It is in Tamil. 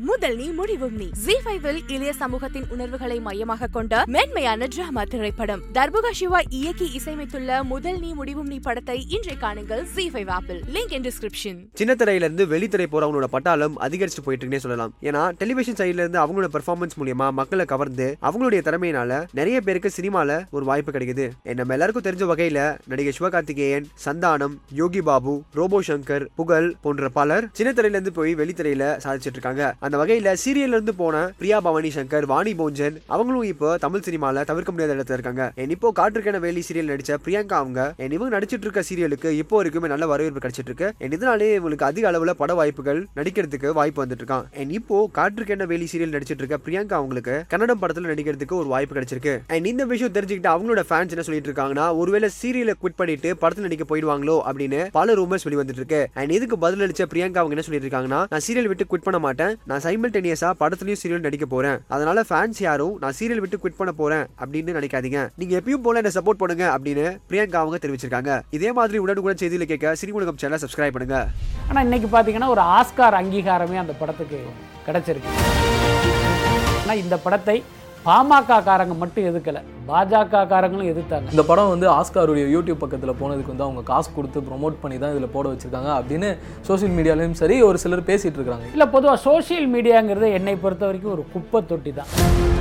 முதல் நீ முடிவும் நீ. ஜி ஃபைவில் இளைய சமூகத்தின் உணர்வுகளை மையமாக கொண்ட மேன்மையான டிராமா திரைப்படம். தர்புகா சிவா இயக்கி இசையமைத்துள்ள முதல் நீ முடிவும் நீ படத்தை இன்றை காணுங்கள். G five apple link in description சின்ன திரையில இருந்து வெளித்திரை போறவங்களோட பட்டாளம் அதிகரிச்சு போயிட்டு இருக்குன்னே சொல்லலாம். ஏன்னா டெலிவிஷன் சைட்ல இருந்து அவங்களோட பெர்ஃபார்மன்ஸ் மூலியமா மக்களை கவர்ந்து அவங்களுடைய திறமையினால நிறைய பேருக்கு சினிமால ஒரு வாய்ப்பு கிடைக்குது. நம்ம எல்லாருக்கும் தெரிஞ்ச வகையில நடிகை சிவகார்த்திகேயன் சந்தானம் யோகி பாபு ரோபோ சங்கர் புகழ் போன்ற பலர் சின்ன திரையில இருந்து போய் வெளித்திரையில சாதிச்சிட்டு இருக்காங்க. அந்த வகையில் சீரியல்ல இருந்து போன பிரியா பவானி சங்கர் வாணி போஞ்சன் அவங்களும் இப்போ தமிழ் சினிமாவில் தவிர்க்க முடியாத இடத்துல இருக்காங்க. என் இப்போ காற்றுக்கென வேலி சீரியல் நடிச்ச பிரியங்கா அவங்க என் இவங்க நடிச்சிட்டு இருக்க சீரியலுக்கு இப்போ வரைக்குமே நல்ல வரவேற்பு கிடைச்சிட்டு இருக்கு. என் இதனாலே இவங்களுக்கு அதிக அளவில் பட வாய்ப்புகள் நடிக்கிறதுக்கு வாய்ப்பு வந்துட்டு இருக்கான். என் இப்போ காற்றுக்கென வேலி சீரியல் நடிச்சிட்டு இருக்க பிரியங்கா அவங்களுக்கு கன்னடம் படத்தில் நடிக்கிறதுக்கு ஒரு வாய்ப்பு கிடைச்சிருக்கு. அண்ட் இந்த விஷயம் தெரிஞ்சுக்கிட்டு அவங்களோட ஃபேன்ஸ் என்ன சொல்லிட்டு இருக்காங்கன்னா ஒருவேளை சீரியலை குவிட் பண்ணிட்டு படத்தில் நடிக்க போயிடுவாங்களோ அப்படின்னு பல ரூமர்ஸ் வெளி வந்துட்டு இருக்கு. அண்ட் இதுக்கு பதிலளிச்ச பிரியங்கா அவங்க என்ன சொல்லிட்டு இருக்காங்கன்னா நான் சீரியல் விட்டு குவிட் பண்ண மாட்டேன். நான் சைமல்டேனியஸா படத்துலையும் சீரியல் நடிக்க போகிறேன் அதனால் ஃபேன்ஸ் யாரும் நான் சீரியல் விட்டு குவிட் பண்ண போகிறேன் அப்படின்னு நினைக்காதீங்க. நீங்கள் எப்பயும் போல என்ன சப்போர்ட் பண்ணுங்க அப்படின்னு பிரியங்கா அவங்க தெரிவிச்சிருக்காங்க. இதே மாதிரி உடனுக்குடன் செய்தியில் கேட்க சினிமுலகம் சேனலை சப்ஸ்கிரைப் பண்ணுங்க. ஆனால் இன்னைக்கு பார்த்தீங்கன்னா ஒரு ஆஸ்கார் அங்கீகாரமே அந்த படத்துக்கு கிடச்சிருக்கு. ஆனால் இந்த படத்தை பாமக காரங்க மட்டும் எதுக்கலை? பாஜக காரங்களும் எதிர்த்தாங்க. இந்த படம் வந்து ஆஸ்காருடைய யூடியூப் பக்கத்தில் போனதுக்கு வந்து அவங்க காசு கொடுத்து ப்ரோமோட் பண்ணி தான் இதில் போட வச்சிருக்காங்க அப்படின்னு சோஷியல் மீடியாலையும் சரி ஒரு சிலர் பேசிட்டு இருக்காங்க. இல்லை பொதுவாக சோஷியல் மீடியாங்கிறது என்னை பொறுத்த வரைக்கும் ஒரு குப்பை தொட்டி தான்